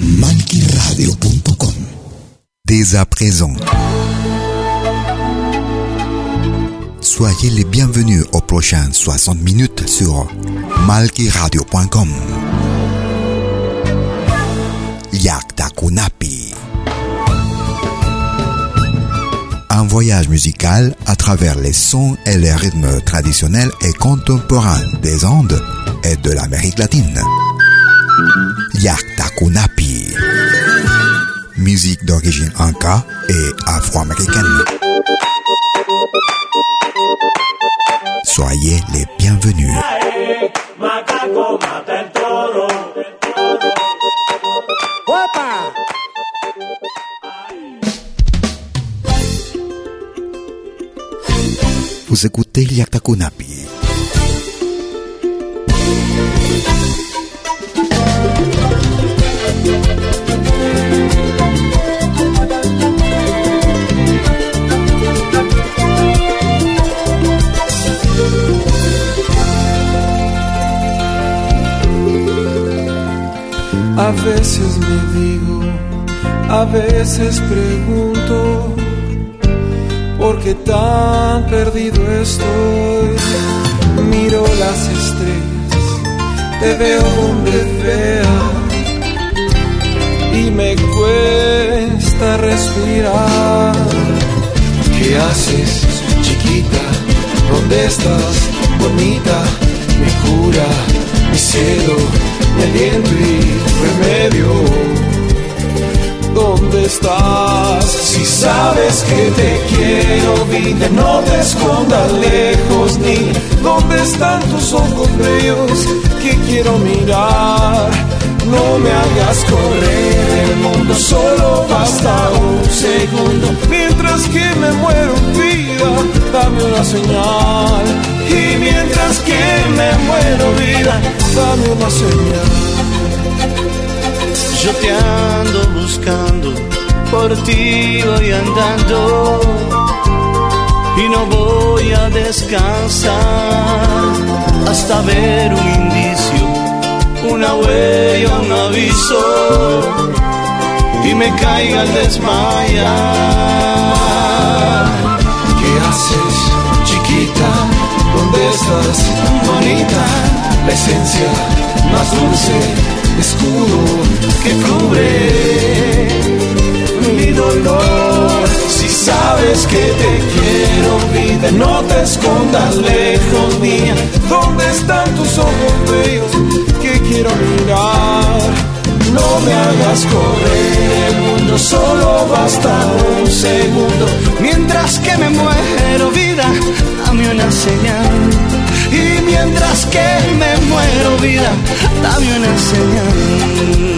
Malquiradio.com Dès à présent, soyez les bienvenus aux prochaines 60 minutes sur malquiradio.com. Yakta Kunapi. Un voyage musical à travers les sons et les rythmes traditionnels et contemporains des Andes et de l'Amérique latine. Yakta Kunapi. Musique d'origine inca et afro-américaine. Soyez les bienvenus. Macaco mata el toro. Vous écoutez Yakta A veces me digo, a veces pregunto, ¿por qué tan perdido estoy? Miro las estrellas, te veo donde vea y me cuesta respirar. ¿Qué haces, chiquita? ¿Dónde estás, bonita? Mi cura, mi cielo, mi aliento y remedio. ¿Dónde estás? Si sabes que te quiero, vida, no te escondas lejos ni dónde están tus ojos bellos que quiero mirar. No me hagas correr el mundo, solo basta un segundo. Mientras que me muero, vida, dame una señal. Y mientras que me muero, vida, dame una señal. Yo te ando buscando, por ti voy andando y no voy a descansar hasta ver un indicio, una huella, un aviso y me caiga al desmayar. ¿Qué haces, chiquita? ¿Dónde estás, bonita? La esencia más dulce, escudo que cubre mi dolor. Si sabes que te quiero, vida, no te escondas lejos mía. ¿Dónde están tus ojos bellos que quiero mirar? No me hagas correr el mundo, solo basta un segundo. Mientras que me muero, vida, dame una señal. Y mientras que me muero, vida, dame una señal.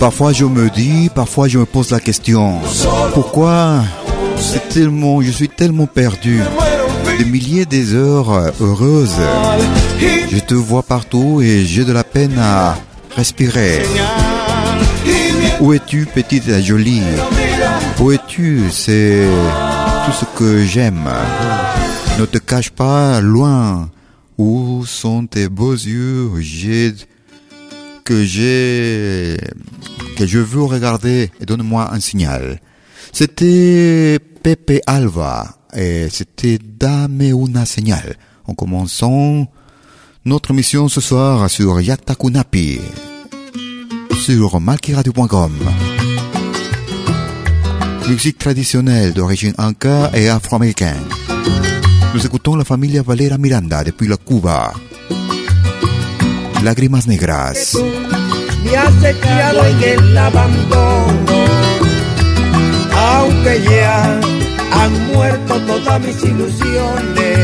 Parfois je me dis, parfois je me pose la question, pourquoi tellement, je suis tellement perdu? Des milliers des heures heureuses. Je te vois partout et j'ai de la peine à respirer. Où es-tu, petite jolie? Où es-tu? C'est tout ce que j'aime. Ne te cache pas loin. Où sont tes beaux yeux que j'ai que je veux regarder et donne-moi un signal. C'était Pepe Alva et c'était Dame una señal. En commençant notre mission ce soir sur Yaktakunapi sur malkiradio.com. Musique traditionnelle d'origine inca et afro-américaine. Nous écoutons la famille Valera Miranda depuis la Cuba. Lágrimas negras. me has criado en el abandono, aunque ya han muerto todas mis ilusiones.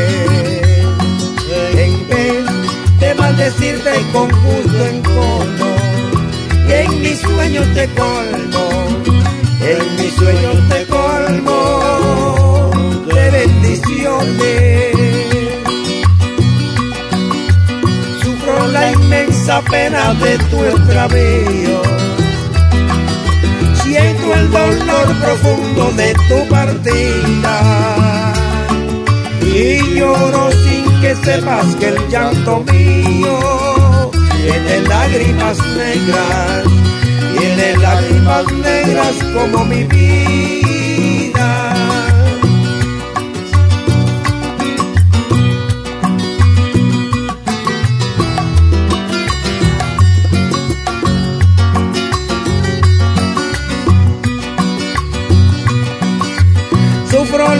En vez de maldecirte con gusto en cono, y en mis sueños te colmo, en mis sueños te colmo de Sufro la inmensa pena de tu extravío. Siento el dolor profundo de tu partida. Y lloro sin que sepas que el llanto mío tiene lágrimas negras. Tiene lágrimas negras como mi vida.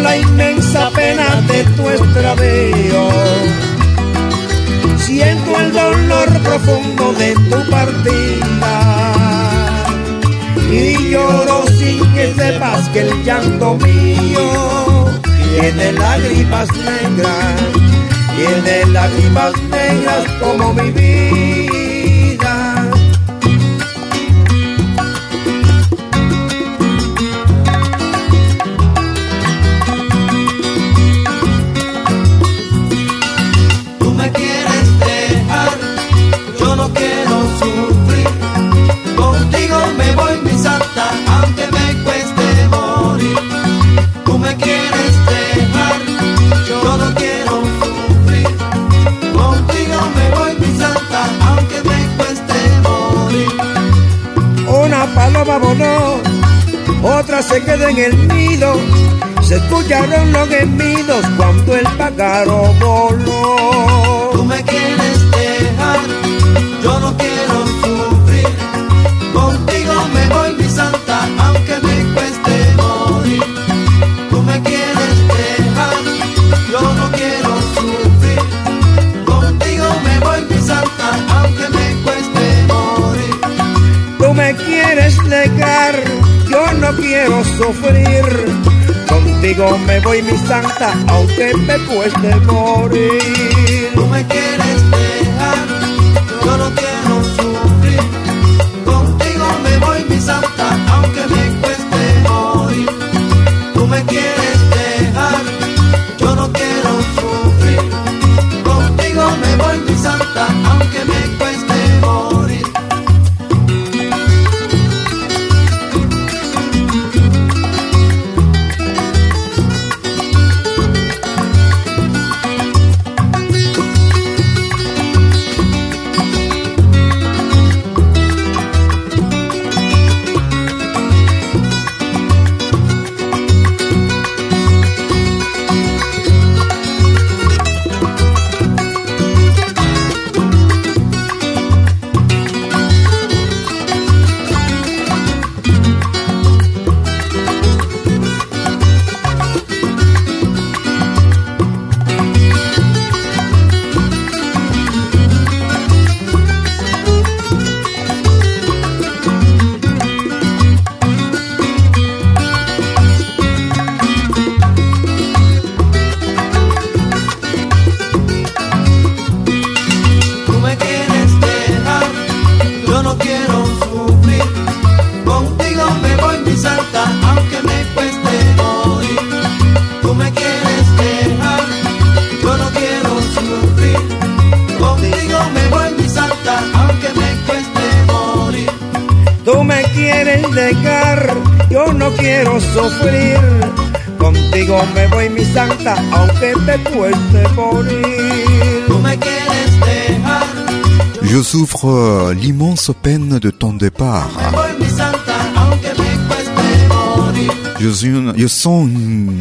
La inmensa pena de tu extravío. Siento el dolor profundo de tu partida. Y lloro sin que sepas que el llanto mío tiene lágrimas negras. Tiene lágrimas negras como mi vida. Se quedó en el nido. Se escucharon los gemidos cuando el pájaro voló. Sufrir. Contigo me voy mi santa, aunque me cueste morir. Tú me quieres l'immense peine de ton départ. me voy mi santa, aunque me cueste morir. Je, suis- je sens une,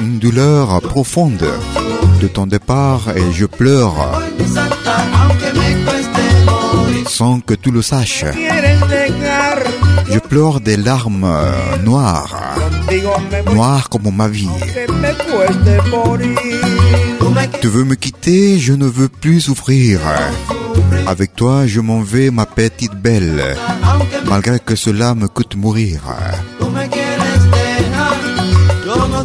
une douleur profonde de ton départ et je pleure Voy mi santa, aunque me cueste morir. sans que tu le saches. Quieren negar, Je pleure des larmes euh, noires, contigo me voy, noires comme ma vie. aunque me cueste morir. Tú me quieres Tu veux me quitter, je ne veux plus souffrir. Avec toi, je m'en vais, ma petite belle, malgré que cela me coûte mourir.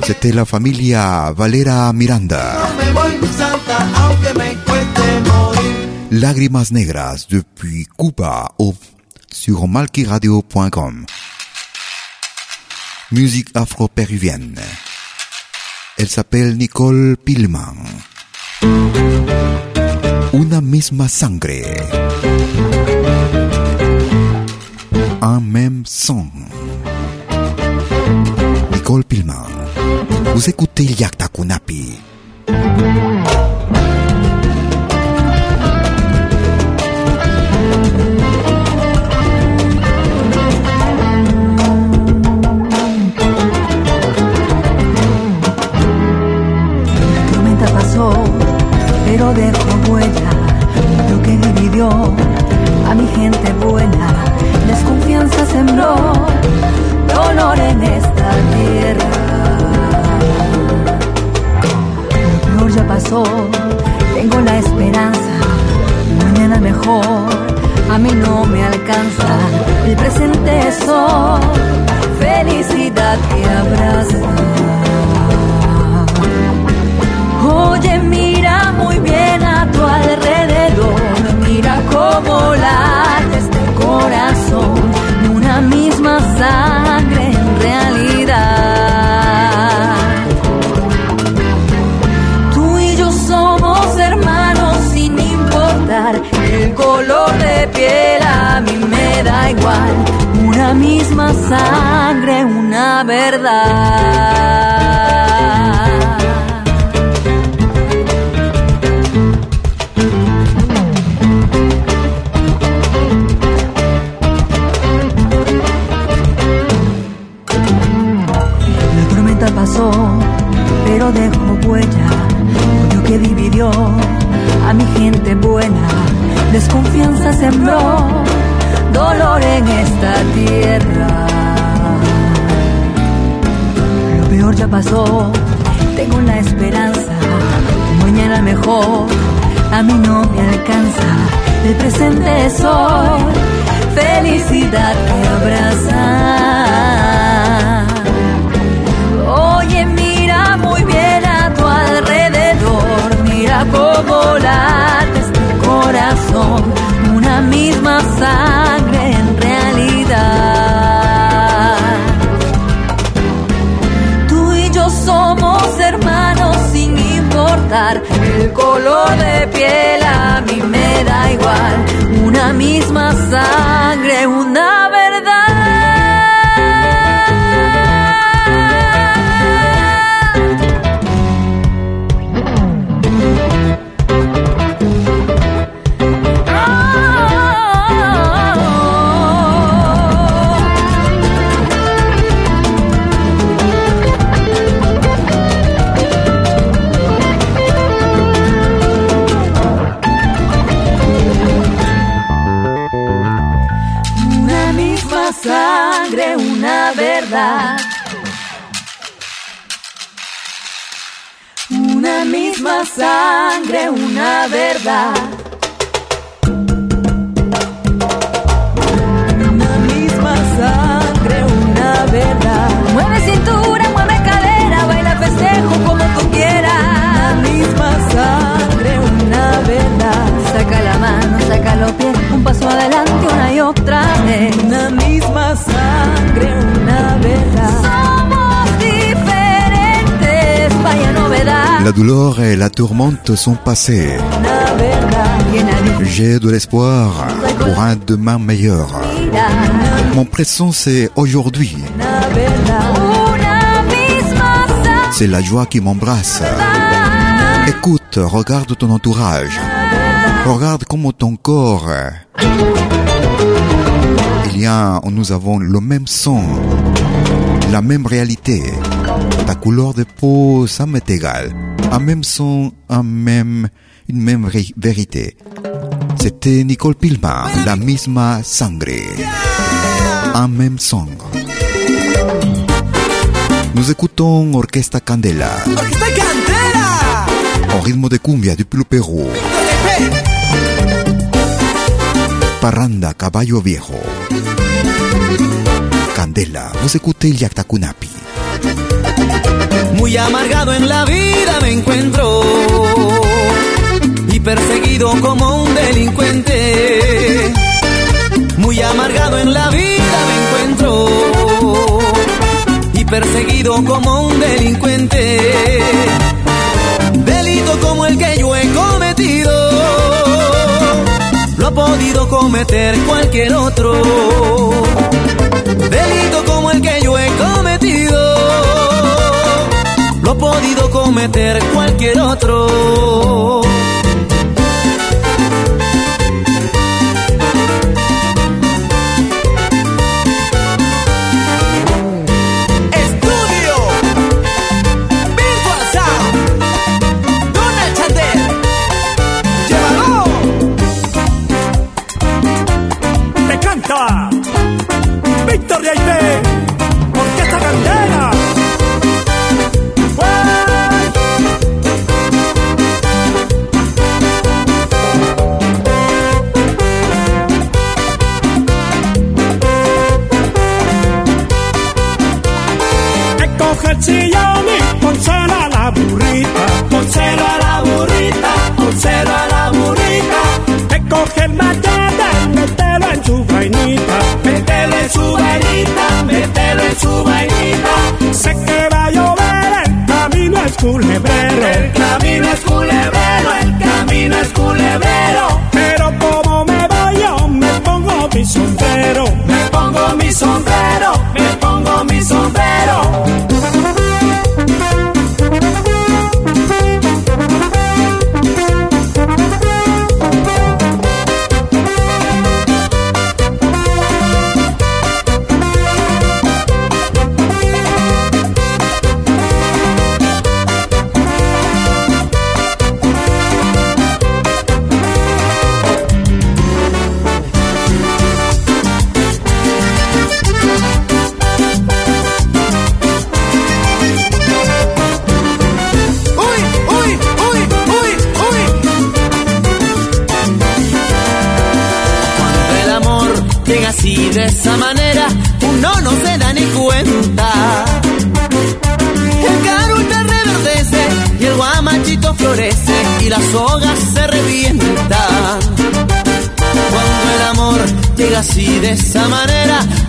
C'était la familia Valera Miranda. Lágrimas negras depuis Cuba au, sur malkiradio.com. Musique afro-péruvienne. Elle s'appelle Nicole Pillman. Una misma sangre. Un même sang. Nicole Pillman. Vous écoutez Yakta Kunapi. Tengo la esperanza, mañana mejor, a mí no me alcanza. El presente es hoy, felicidad que abraza. Oye, mira muy bien a tu alrededor, mira cómo late este corazón, una misma sangre igual, una misma sangre, una verdad. La tormenta pasó, pero dejó huella. Odio que dividió a mi gente buena. Desconfianza sembró dolor en esta tierra. Lo peor ya pasó, tengo la esperanza. Mañana mejor, a mí no me alcanza. El presente es hoy, felicidad que abraza. Oye, mira muy bien a tu alrededor, mira cómo late este corazón, una misma sangre el color de piel, a mí me da igual, una misma sangre, una Una misma sangre, una verdad. Una misma sangre, una verdad. Mueve cintura, mueve cadera, baila festejo como tú quieras. Una misma sangre, una verdad. Saca la mano, saca los pies, un paso adelante, una y otra vez. Una misma sangre, una La douleur et la tourmente sont passées. J'ai de l'espoir pour un demain meilleur. Mon présent, c'est aujourd'hui. C'est la joie qui m'embrasse. Écoute, regarde ton entourage. Regarde comment ton corps. Il y a, nous avons le même son, la même réalité. Ta couleur de peau, ça m'est égal. Un même son, un même, une même vé- vérité. C'était Nicole Pilma, la misma sangre. Un même son. Nous écoutons Orquesta Candela, ¡Orquesta Cantera! au rythme de cumbia depuis le Pérou. Parranda, caballo viejo. Candela, vous écoutez el Yaktakunapi. Muy amargado en la vida me encuentro y perseguido como un delincuente. Muy amargado en la vida me encuentro y perseguido como un delincuente. Delito como el que yo he cometido, lo ha podido cometer cualquier otro. Delito como el que lo ha podido cometer cualquier otro.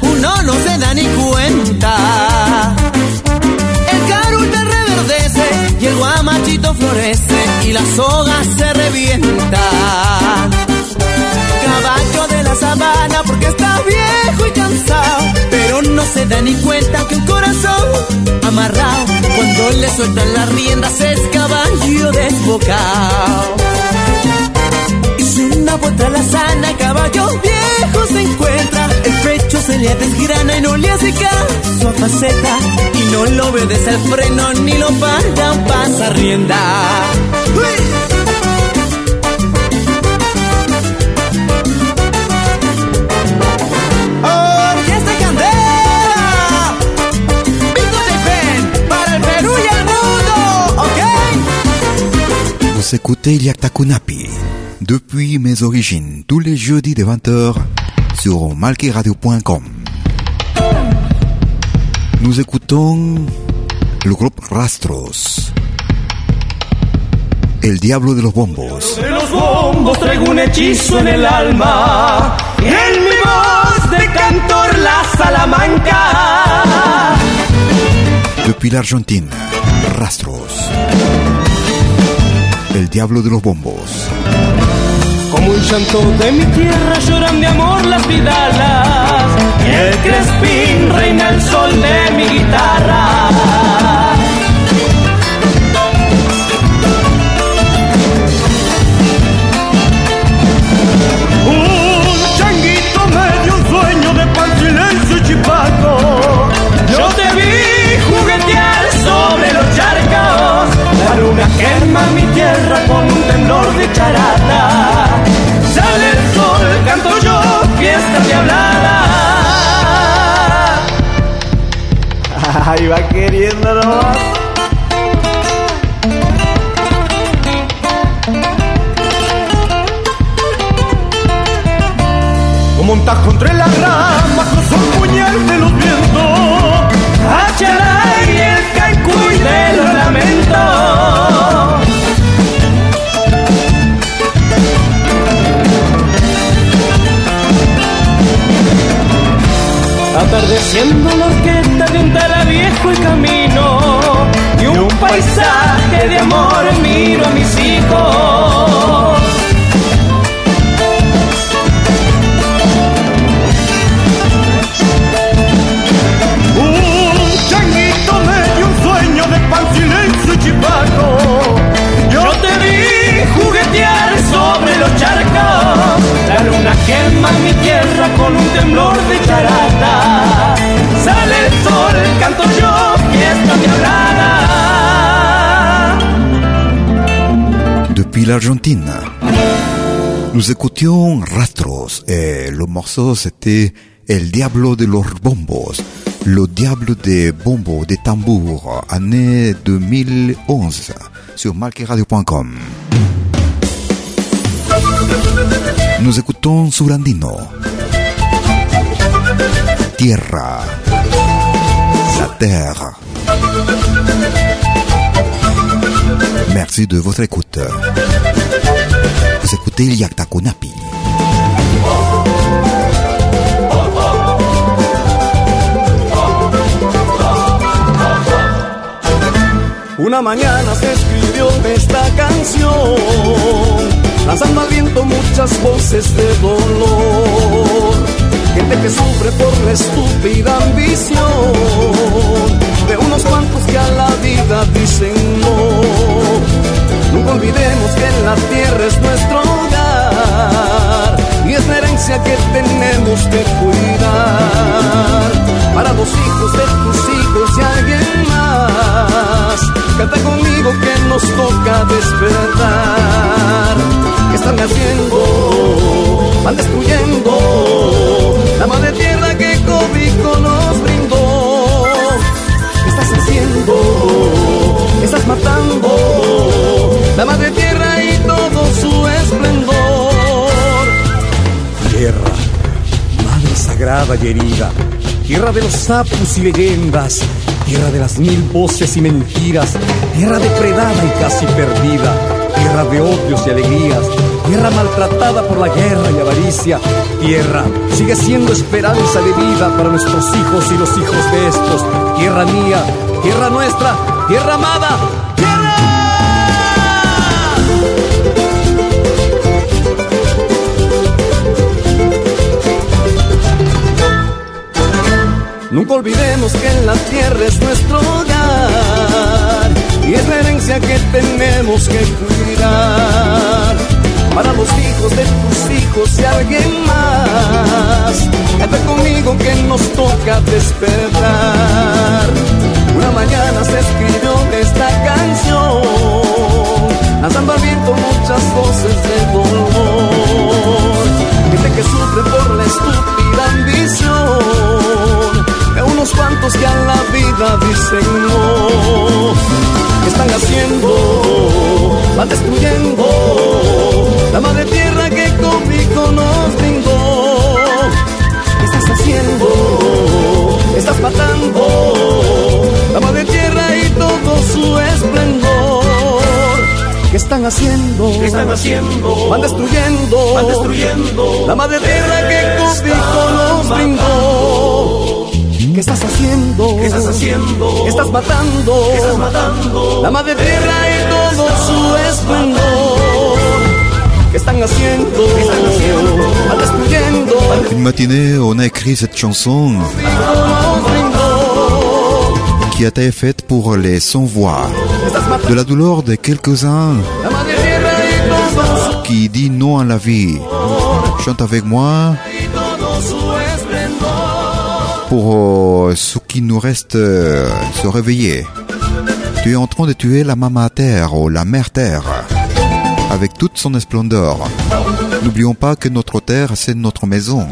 Uno no se da ni cuenta. El caruta reverdece y el guamachito florece y las hojas se revientan. Caballo de la sabana porque está viejo y cansado, pero no se da ni cuenta que un corazón amarrado cuando le sueltan las riendas es caballo desbocado. Hizo una vuelta la sana, caballo viejo se encuentra. Se le desgrana y no le hace caso a faceta. Y no lo obedece al freno ni lo para un pasa rienda. Para. Vous écoutez Yaktakunapi. Depuis mes origines, tous les jeudis de 20h sur malkiradio.com. Nous écoutons le groupe Rastros. El Diablo de los Bombos. De los bombos traigo un hechizo en el alma. En mi voz de cantor la Salamanca. Depuis l'Argentine, Rastros. El Diablo de los Bombos. Como un llanto de mi tierra lloran de amor las vidalas. y el crespín reina el sol de mi guitarra. Depuis l'Argentine, nous écoutions Rastros et le morceau c'était El Diablo de los Bombos, le diable des bombos, des tambours, année 2011 sur marqueradio.com. Nous écoutons Surandino. Tierra. La terre. Merci de votre écoute. Vous écoutez Yaktakunapi. Una mañana se escribió esta canción, lanzando al viento muchas voces de dolor. Gente que sufre por la estúpida ambición de unos cuantos que a la vida dicen no. Nunca olvidemos que la tierra es nuestro hogar y es la herencia que tenemos que cuidar para los hijos de tus hijos y alguien más. Canta conmigo que nos toca despertar. ¿Qué están haciendo? Van destruyendo la madre tierra que cobijo nos brindó. ¿Qué estás haciendo? Estás matando la madre tierra y todo su esplendor. Tierra, madre sagrada y herida, tierra de los sapos y leyendas, tierra de las mil voces y mentiras, tierra depredada y casi perdida, tierra de odios y alegrías, tierra maltratada por la guerra y avaricia, tierra sigue siendo esperanza de vida para nuestros hijos y los hijos de estos, tierra mía, tierra nuestra, tierra amada, Nunca olvidemos que la tierra es nuestro hogar y es la herencia que tenemos que cuidar. Para los hijos de tus hijos y alguien más, canta conmigo que nos toca despertar. Una mañana se haciendo? Van destruyendo, Van destruyendo la madre tierra que conmigo nos brindó. ¿Qué estás haciendo? ¿Qué estás haciendo? Estás matando? Estás matando? La madre tierra y todo su esplendor. ¿Qué están haciendo? ¿Qué están haciendo? Van destruyendo. Une matinée, on a écrit cette chanson qui a été faite pour les sans-voix, de la douleur de quelques-uns qui dit non à la vie. Chante avec moi pour euh, ce qui nous reste euh, se réveiller. Tu es en train de tuer la maman terre ou la mère terre avec toute son splendeur. N'oublions pas que notre terre c'est notre maison,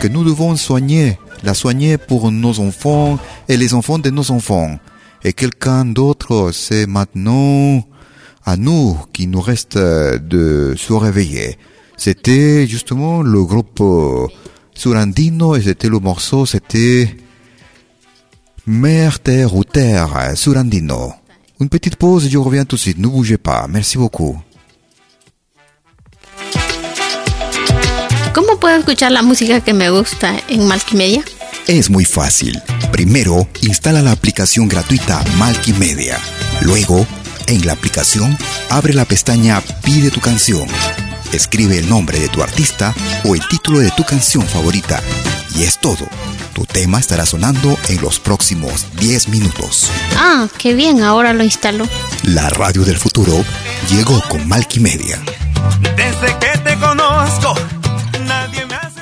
que nous devons soigner, la soigner pour nos enfants et les enfants de nos enfants. Et quelqu'un d'autre, c'est maintenant à nous qui nous reste euh, de se réveiller. C'était justement le groupe euh, Surandino et c'était le morceau, c'était Mère, Terre ou Terre, Surandino. Une petite pause et je reviens tout de suite. Ne bougez pas. Merci beaucoup. ¿Cómo puedo escuchar la música que me gusta en Multimedia? Es muy fácil. Primero, instala la aplicación gratuita Multimedia. Luego, en la aplicación, abre la pestaña Pide tu canción. Escribe el nombre de tu artista o el título de tu canción favorita. Y es todo. Tu tema estará sonando en los próximos 10 minutos. Ah, qué bien, ahora lo instalo. La radio del futuro llegó con Multimedia. Desde que te conozco, nadie me hace.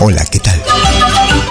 Hola, ¿qué tal?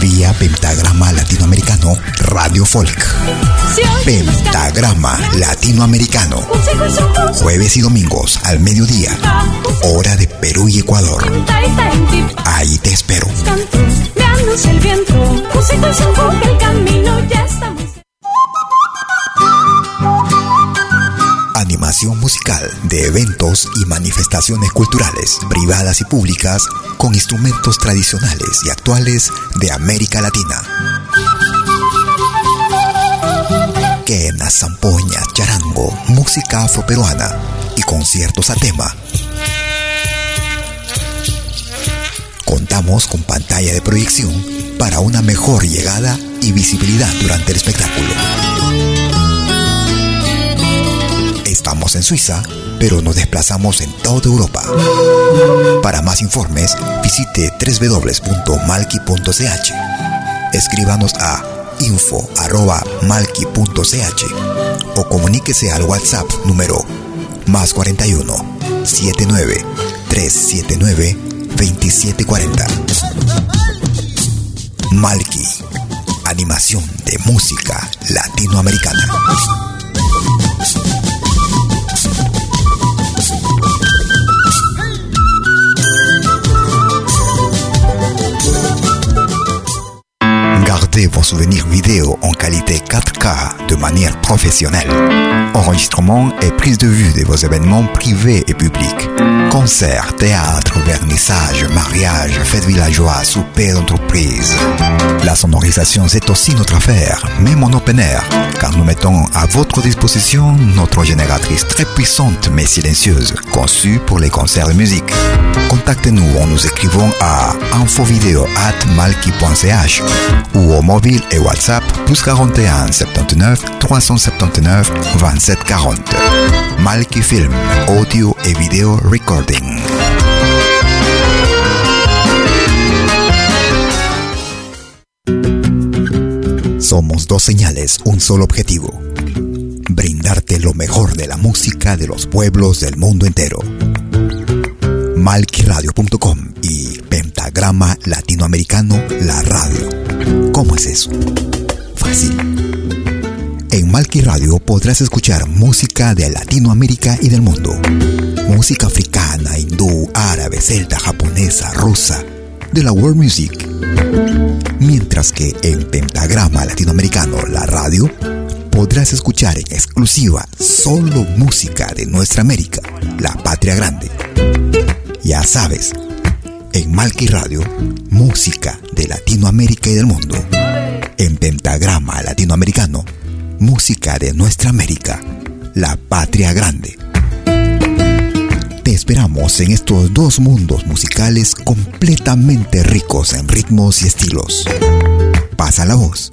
Vía Pentagrama Latinoamericano Radio Folk. Pentagrama Latinoamericano. Jueves y domingos al mediodía. Hora de Perú y Ecuador. Ahí te espero. El camino, ya Animación musical de eventos y manifestaciones culturales, privadas y públicas, con instrumentos tradicionales y actuales de América Latina. Quena, zampoña, charango, música afroperuana y conciertos a tema. Contamos con pantalla de proyección para una mejor llegada y visibilidad durante el espectáculo. Estamos en Suiza, pero nos desplazamos en toda Europa. Para más informes, visite www.malki.ch. Escríbanos a info.malki.ch o comuníquese al WhatsApp número más 41 79 379 2740. Malki, animación de música latinoamericana. Vos souvenirs vidéo en qualité 4K de manière professionnelle. Enregistrement et prise de vue de vos événements privés et publics. Concerts, théâtre, vernissage, mariage, fêtes villageois, souper d'entreprise. La sonorisation, c'est aussi notre affaire, même en open air, car nous mettons à votre disposition notre génératrice très puissante mais silencieuse, conçue pour les concerts de musique. Contactez-nous en nous écrivant à infovideo@malki.ch ou au mobile et WhatsApp plus 41 79 379 27 40. Malki Film, audio et vidéo recording. Somos dos señales, un solo objetivo. Brindarte lo mejor de la música de los pueblos del mundo entero. Malquiradio.com y Pentagrama Latinoamericano La Radio. ¿Cómo es eso? Fácil. En Malki Radio podrás escuchar música de Latinoamérica y del mundo. Música africana, hindú, árabe, celta, japonesa, rusa, de la world music. Mientras que en Pentagrama Latinoamericano La Radio podrás escuchar en exclusiva solo música de nuestra América, la patria grande. Ya sabes, En Malki Radio, música de Latinoamérica y del mundo. En Pentagrama Latinoamericano, música de nuestra América, la patria grande. Te esperamos en estos dos mundos musicales completamente ricos en ritmos y estilos. Pasa la voz.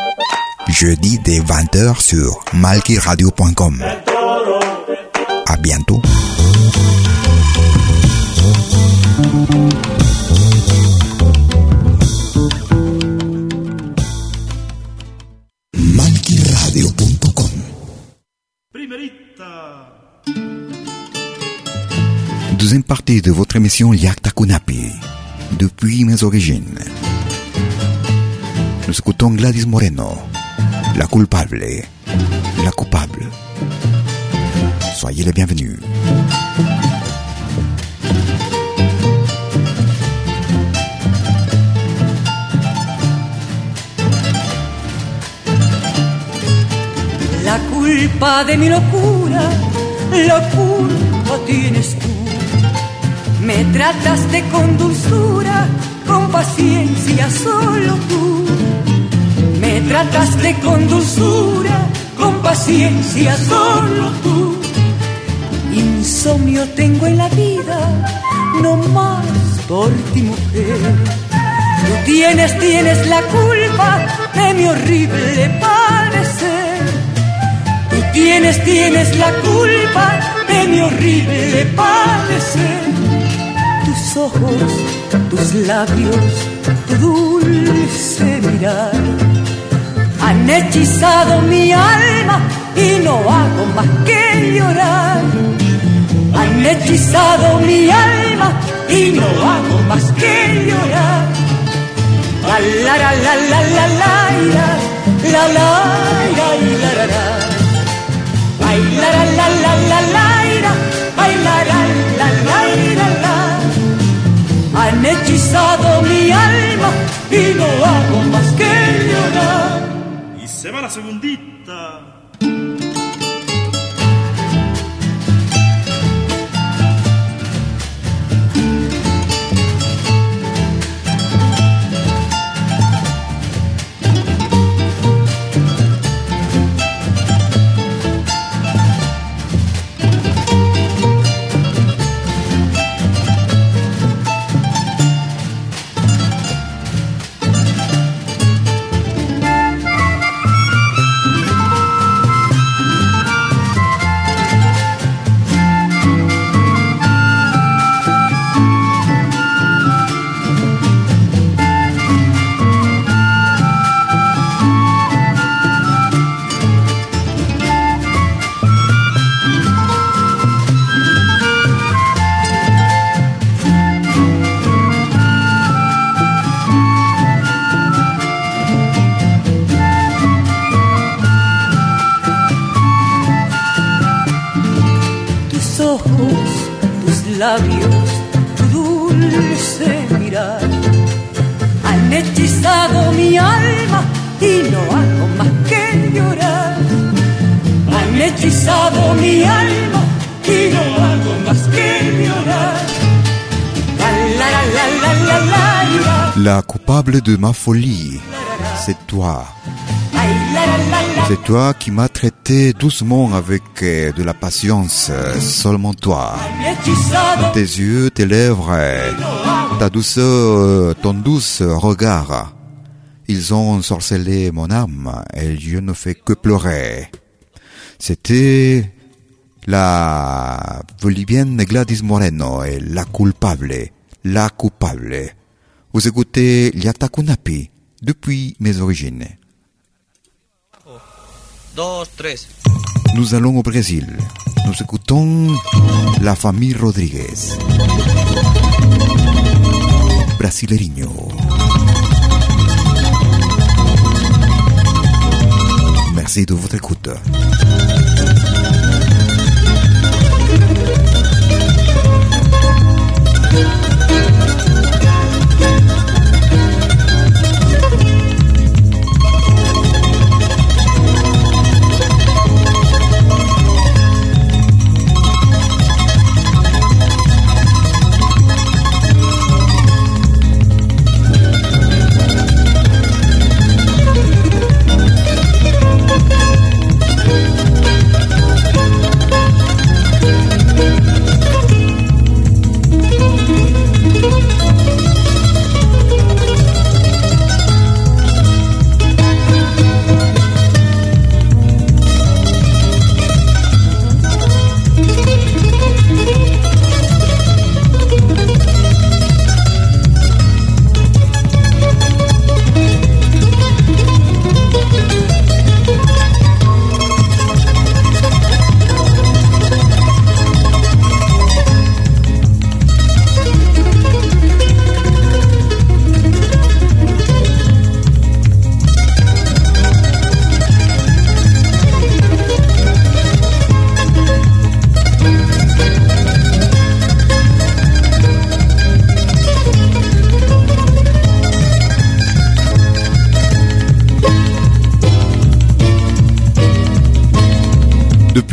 Jeudi dès 20h sur malkiradio.com. À bientôt. Deuxième partie de votre émission Yakta Kunapi, depuis mes origines. Nous écoutons Gladys Moreno, la culpable, la coupable. Soyez les bienvenus. La culpa de mi locura, la culpa tienes tú. Me trataste con dulzura, con paciencia solo tú. Trataste con dulzura, con paciencia solo tú. Insomnio tengo en la vida, no más por ti mujer. Tú tienes, tienes la culpa de mi horrible padecer. Tú tienes, tienes la culpa de mi horrible padecer. Tus ojos, tus labios, tu dulce mirar han hechizado mi alma y no hago más que llorar. Han hechizado mi alma y no hago más que llorar. La la la la la la la la la la la la la la la la la la Han hechizado mi alma y no hago más que llorar. Se va la segundita. De ma folie, c'est toi. C'est toi qui m'as traité doucement avec euh, de la patience, seulement toi. Tes yeux, tes lèvres, ta douceur, ton douce regard. Ils ont ensorcelé mon âme et je ne fais que pleurer. C'était la bolivienne Gladys Moreno et la coupable, la coupable. Vous écoutez Liakta Kunapi depuis mes origines. Tres. Nous allons au Brésil. Nous écoutons la famille Rodriguez. Brasileño. Merci de votre écoute.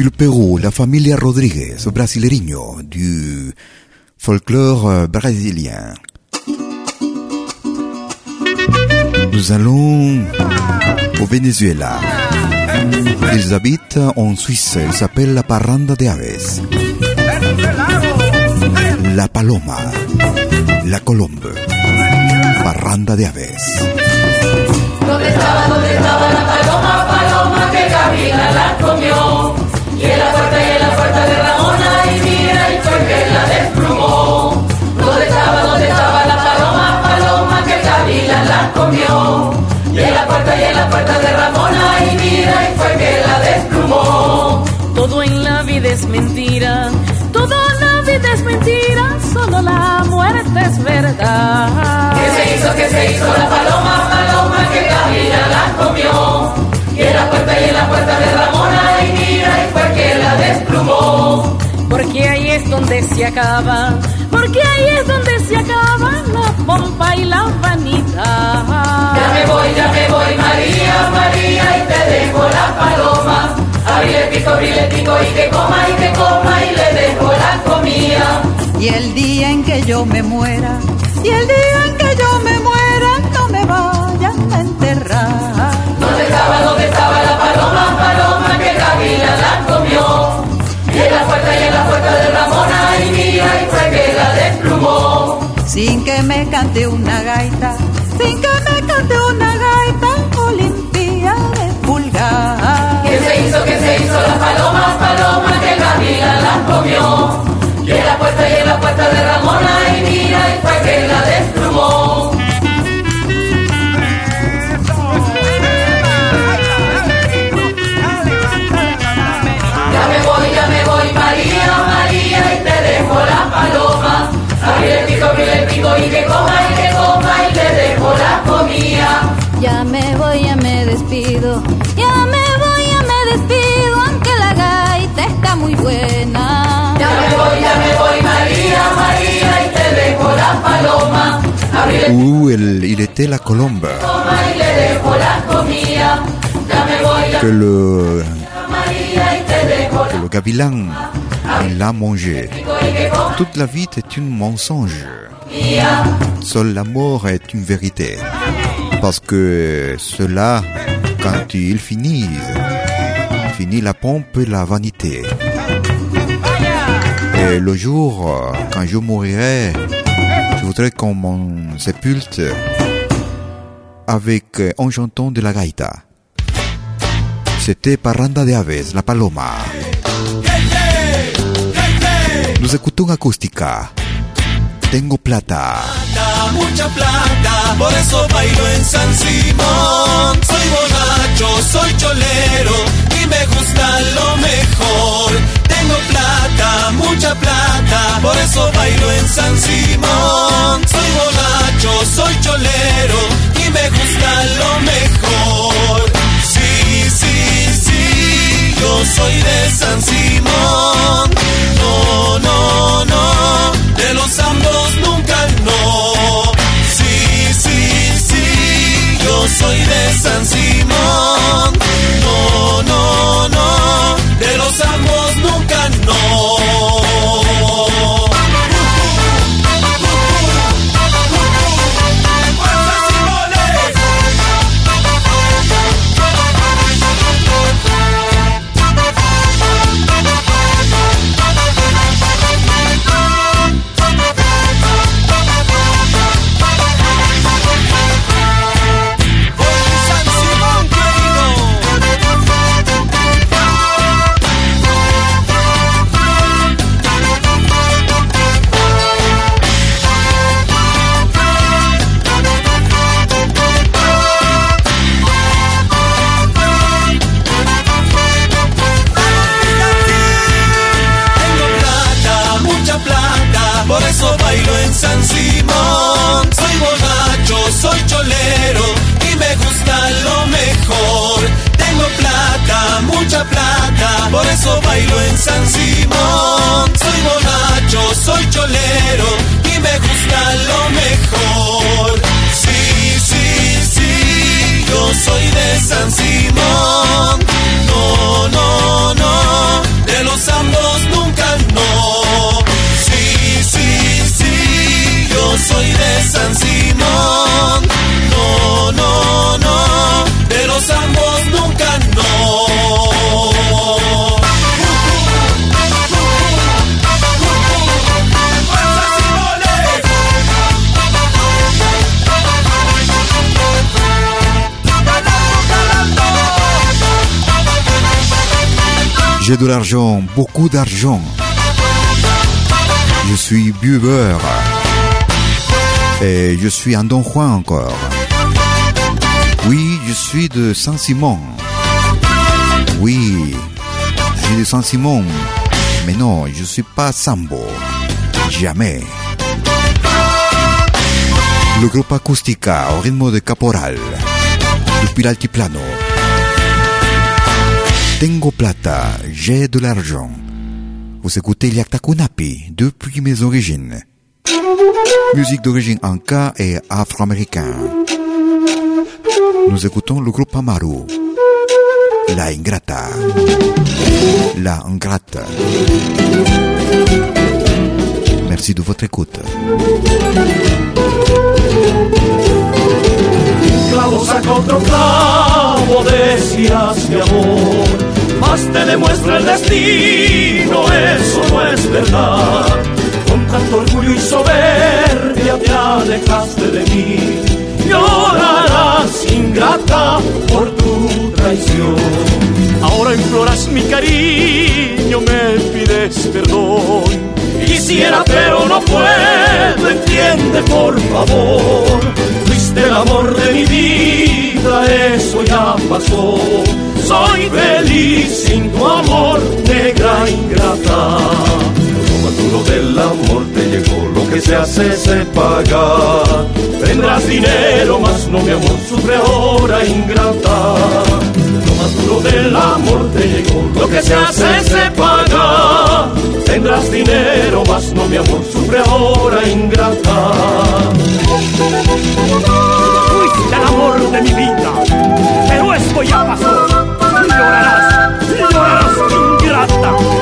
Le Pérou, la famille Rodriguez, brasileño du folklore euh, brésilien. Nous allons au Venezuela. Ils habitent en Suisse. Ils s'appellent la Parranda de Aves. La Paloma. La Colombe. Parranda de Aves. ¿Dónde estaba, dónde estaba la paloma, paloma que Gabriela la comió? Comió? Y en la puerta y en la puerta de Ramona y mira y fue que la desplumó. Todo en la vida es mentira, todo en la vida es mentira, solo la muerte es verdad. ¿Qué se hizo, qué se hizo la paloma, paloma que Gabriela la comió? Y en la puerta y en la puerta de Ramona y mira y fue que la desplumó. Porque ahí es donde se acaba, porque ahí es donde se acaba la pompa y la vanidad. Ya me voy, ya me voy, María, María, y te dejo la paloma. Abrile el pico, abrile el pico, y que coma, y que coma, y le dejo la comida. Y el día en que yo me muera, y el día en que yo me muera, no me vayan a enterrar. ¿Dónde estaba, dónde estaba la paloma Sin que me cante una gaita, sin que me cante una gaita, Olimpia de pulgar. ¿Qué se hizo, qué se hizo la paloma, paloma que la comió? Y en el pico, el pico, y que coma, y que coma, y le dejo la comida. Ya me voy, ya me despido, ya me voy, ya me despido, aunque la gaita está muy buena. Ya me voy, ya me voy, María, María, y te dejo la paloma. Abrile el était la colombe coma, y le dejo la comida. Ya me voy, ya que le, María, y te dejo que le gavilan il l'a mangé. Toute la vie est un mensonge. Seule la mort est une vérité. Parce que cela, quand il finit, finit la pompe et la vanité. Et le jour, quand je mourrai, je voudrais qu'on m'en sépulte avec un chanton de la gaita. C'était Parranda de Aves, la paloma. Écoutons Acoustica. Tengo plata. plata, mucha plata, por eso bailo en San Simón. Soy borracho, soy cholero y me gusta lo mejor. Tengo plata, mucha plata, por eso bailo en San Simón. Soy borracho, soy cholero y me gusta lo mejor. Yo soy de San Simón. No, no, no, de los ambos nunca no. Sí, sí, sí, yo soy de San Simón. No, no, no, de los ambos nunca no. De l'argent, beaucoup d'argent. Je suis buveur. Et je suis un Don Juan encore. Oui, je suis de Saint-Simon. Oui, je suis de Saint-Simon. Mais non, je suis pas Sambo. Jamais. Le groupe Acústica au rythme de caporal. Depuis l'altiplano. Tengo plata, j'ai de l'argent. Vous écoutez Liakta Kunapi depuis mes origines. Musique d'origine anka et afro-américain. Nous écoutons le groupe Amaru. La Ingrata. La Ingrata. Merci de votre écoute. Clavo saca otro clavo, decías mi amor, más te demuestra el destino, eso no es verdad. Con tanto orgullo y soberbia te alejaste de mí, llorarás ingrata por tu traición. Ahora imploras mi cariño, me pides perdón. Quisiera pero no puedo, entiende por favor. Fuiste el amor de mi vida, eso ya pasó. Soy feliz sin tu amor, negra ingrata. Más del amor te llegó, lo que se hace se paga. Tendrás dinero, mas no mi amor sufre ahora ingrata. Lo más duro del amor te llegó, lo que se hace se paga. Tendrás dinero, mas no mi amor sufre ahora ingrata. Fuiste el amor de mi vida, pero esto ya pasó. Llorarás, llorarás ingrata.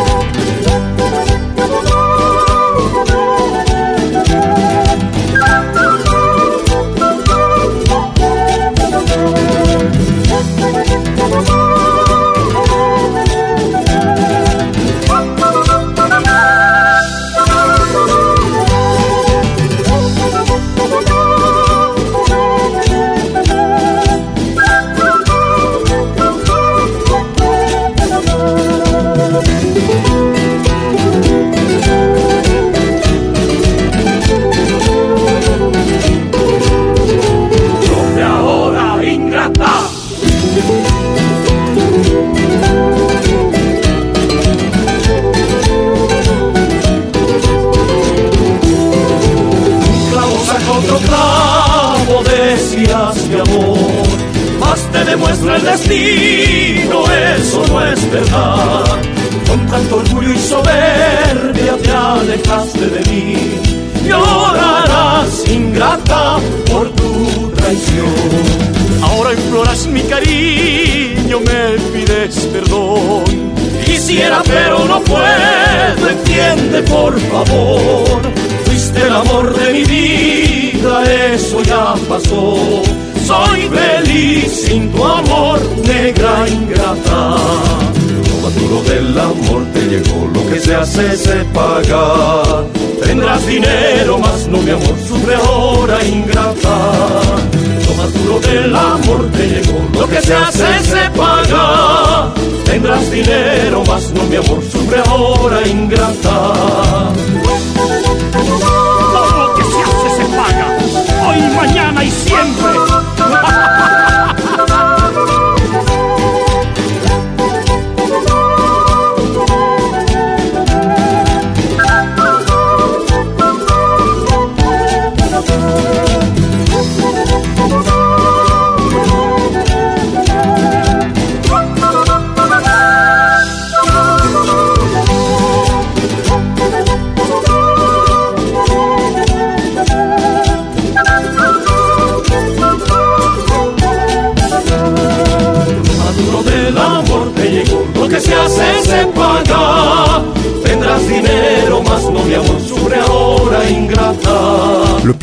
Más no mi amor, sufre ahora ingrata.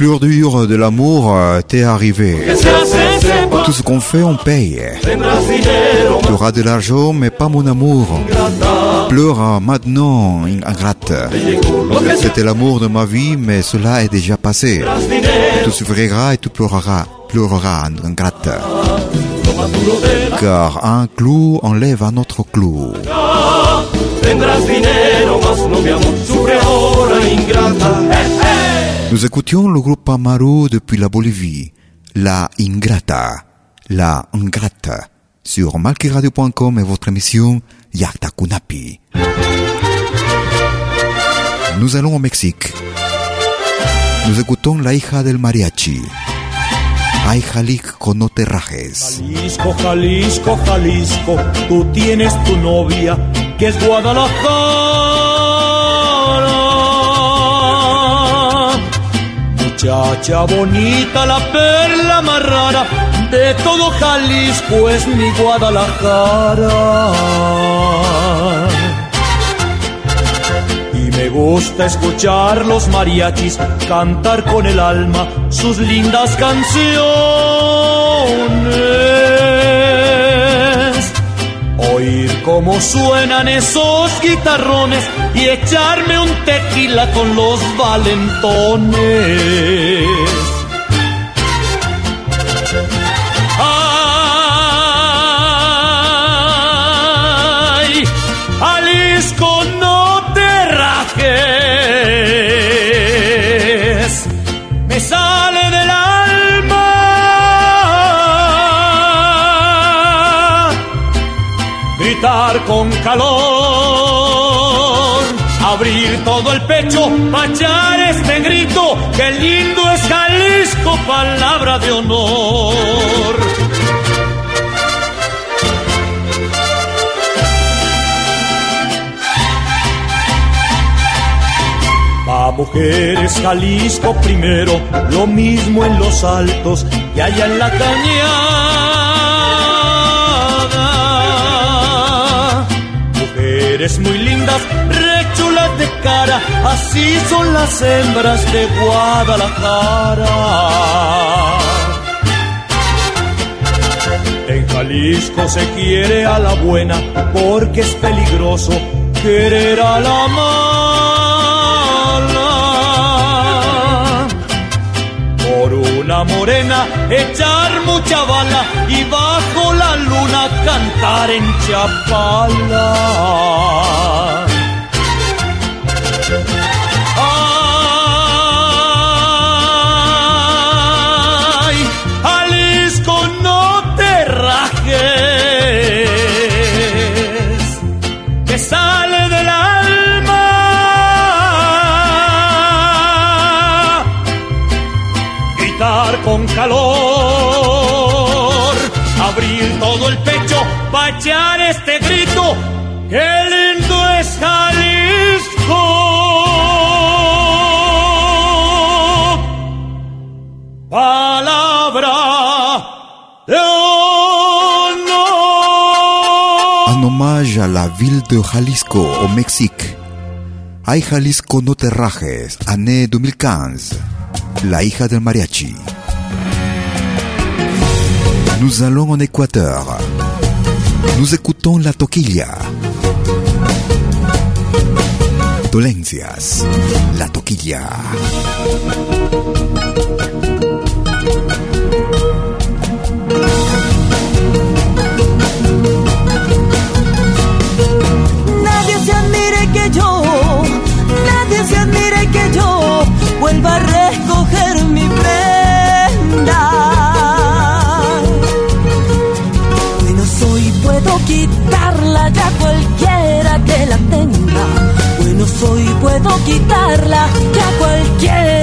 Plus dur de l'amour euh, t'est arrivé. Tout ce qu'on fait, on paye. Tu auras de l'argent, mais pas mon amour. Pleure maintenant, ingrate. C'était l'amour de ma vie, mais cela est déjà passé. Tu souffriras et tu pleureras, pleureras, ingrate. Car un clou enlève un autre clou. dinero. Nous écoutions le groupe Amaru depuis la Bolivie. La Ingrata. La Ingrata. Sur malkiradio.com et votre émission Yakta Kunapi. Nous allons au Mexique. Nous écoutons La hija del mariachi. Ay Jalisco, no te. Jalisco, Jalisco, Jalisco, tú tienes tu novia que es Guadalajara. Muchacha bonita, la perla más rara de todo Jalisco es mi Guadalajara. Y me gusta escuchar los mariachis cantar con el alma sus lindas canciones. Oír cómo suenan esos guitarrones y echarme un tequila con los valentones. Con calor, abrir todo el pecho, machar este grito, que lindo es Jalisco, palabra de honor. Pa' mujeres Jalisco primero, lo mismo en los altos y allá en la cañada. Mujeres muy lindas, rechulas de cara, así son las hembras de Guadalajara. En Jalisco se quiere a la buena porque es peligroso querer a la mala. Por una morena echar mucha bala y luna estar en Chapala. Ay, Jalisco, no te rajes, que sale del alma gritar con calor, abrir todo el pecho para este grito. ¡Qué lindo es Jalisco! Palabra de honor. En hommage à la ville de Jalisco, au Mexique. Ay Jalisco, no te rajes, année 2015. La hija del mariachi. Nous allons en Équateur. Nous écoutons la toquilla. Dolencias, la toquilla. Nadie se admire que yo, nadie se admire que yo vuelva a recoger Bueno soy, puedo quitarla ya cualquiera que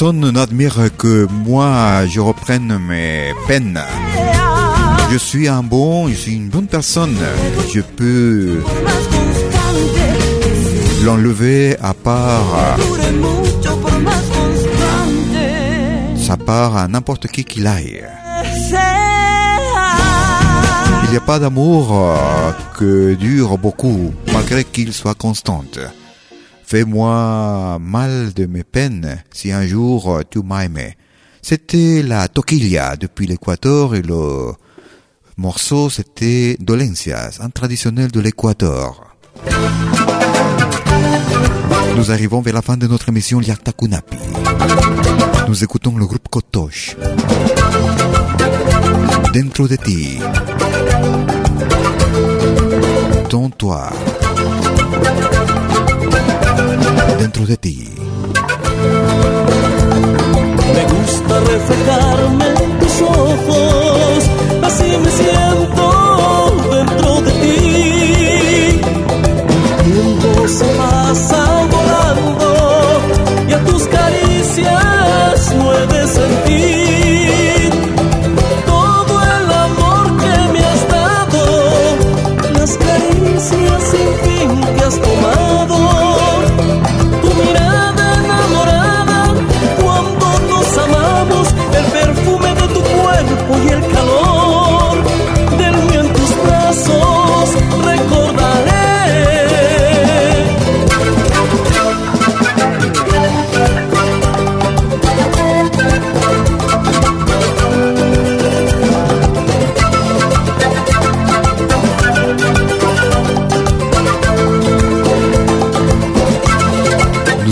personne n'admire que moi je reprenne mes peines. Je suis un bon, je suis une bonne personne. Je peux l'enlever à part sa part à n'importe qui qu'il aille. Il n'y a pas d'amour euh, que dure beaucoup, malgré qu'il soit constant. Fais-moi mal de mes peines si un jour euh, tu aimé. C'était la toquilla depuis l'Équateur et le morceau c'était Dolencias, un traditionnel de l'Équateur. Nous arrivons vers la fin de notre émission Liakta Kunapi. Nous écoutons le groupe Kotosh. Dentro de ti. Dans toi. Dentro de ti. Me gusta reflejarme en tus ojos, así me siento dentro de ti. El tiempo se pasa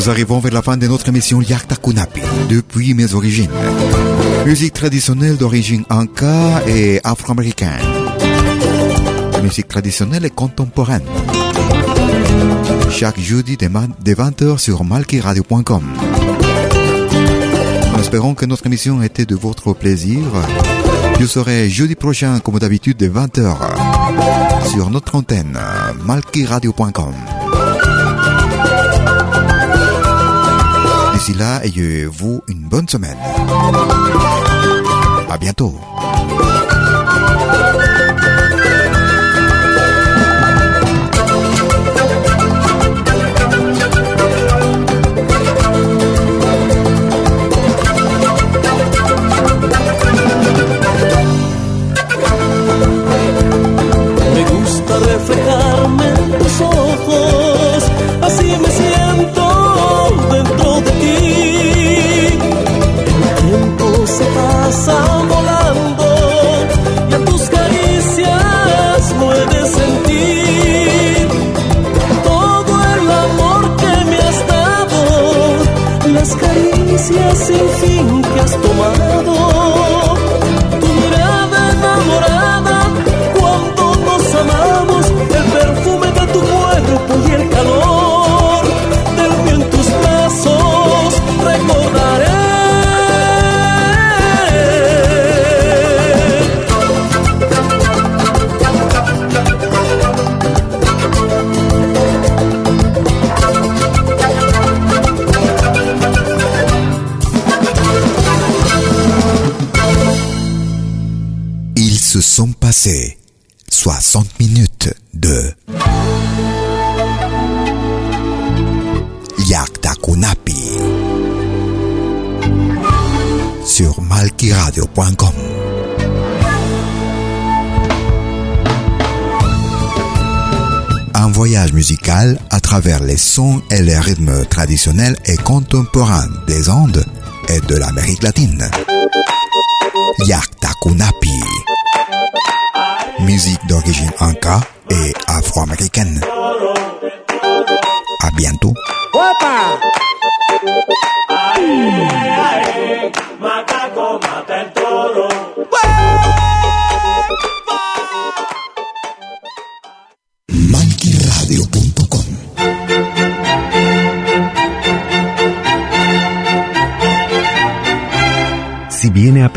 Nous arrivons vers la fin de notre émission Yakta Kunapi, depuis mes origines. Musique traditionnelle d'origine anka et afro-américaine. Musique traditionnelle et contemporaine. Chaque jeudi de 20h sur malkiradio.com. En espérant que notre émission était de votre plaisir, je serai jeudi prochain, comme d'habitude, de 20h sur notre antenne malkiradio.com. D'ici là, ayez-vous une bonne semaine. À bientôt. Las caricias sin fin que has tomado. Un voyage musical à travers les sons et les rythmes traditionnels et contemporains des Andes et de l'Amérique latine. Yakta Kunapi. Musique d'origine inca et afro-américaine.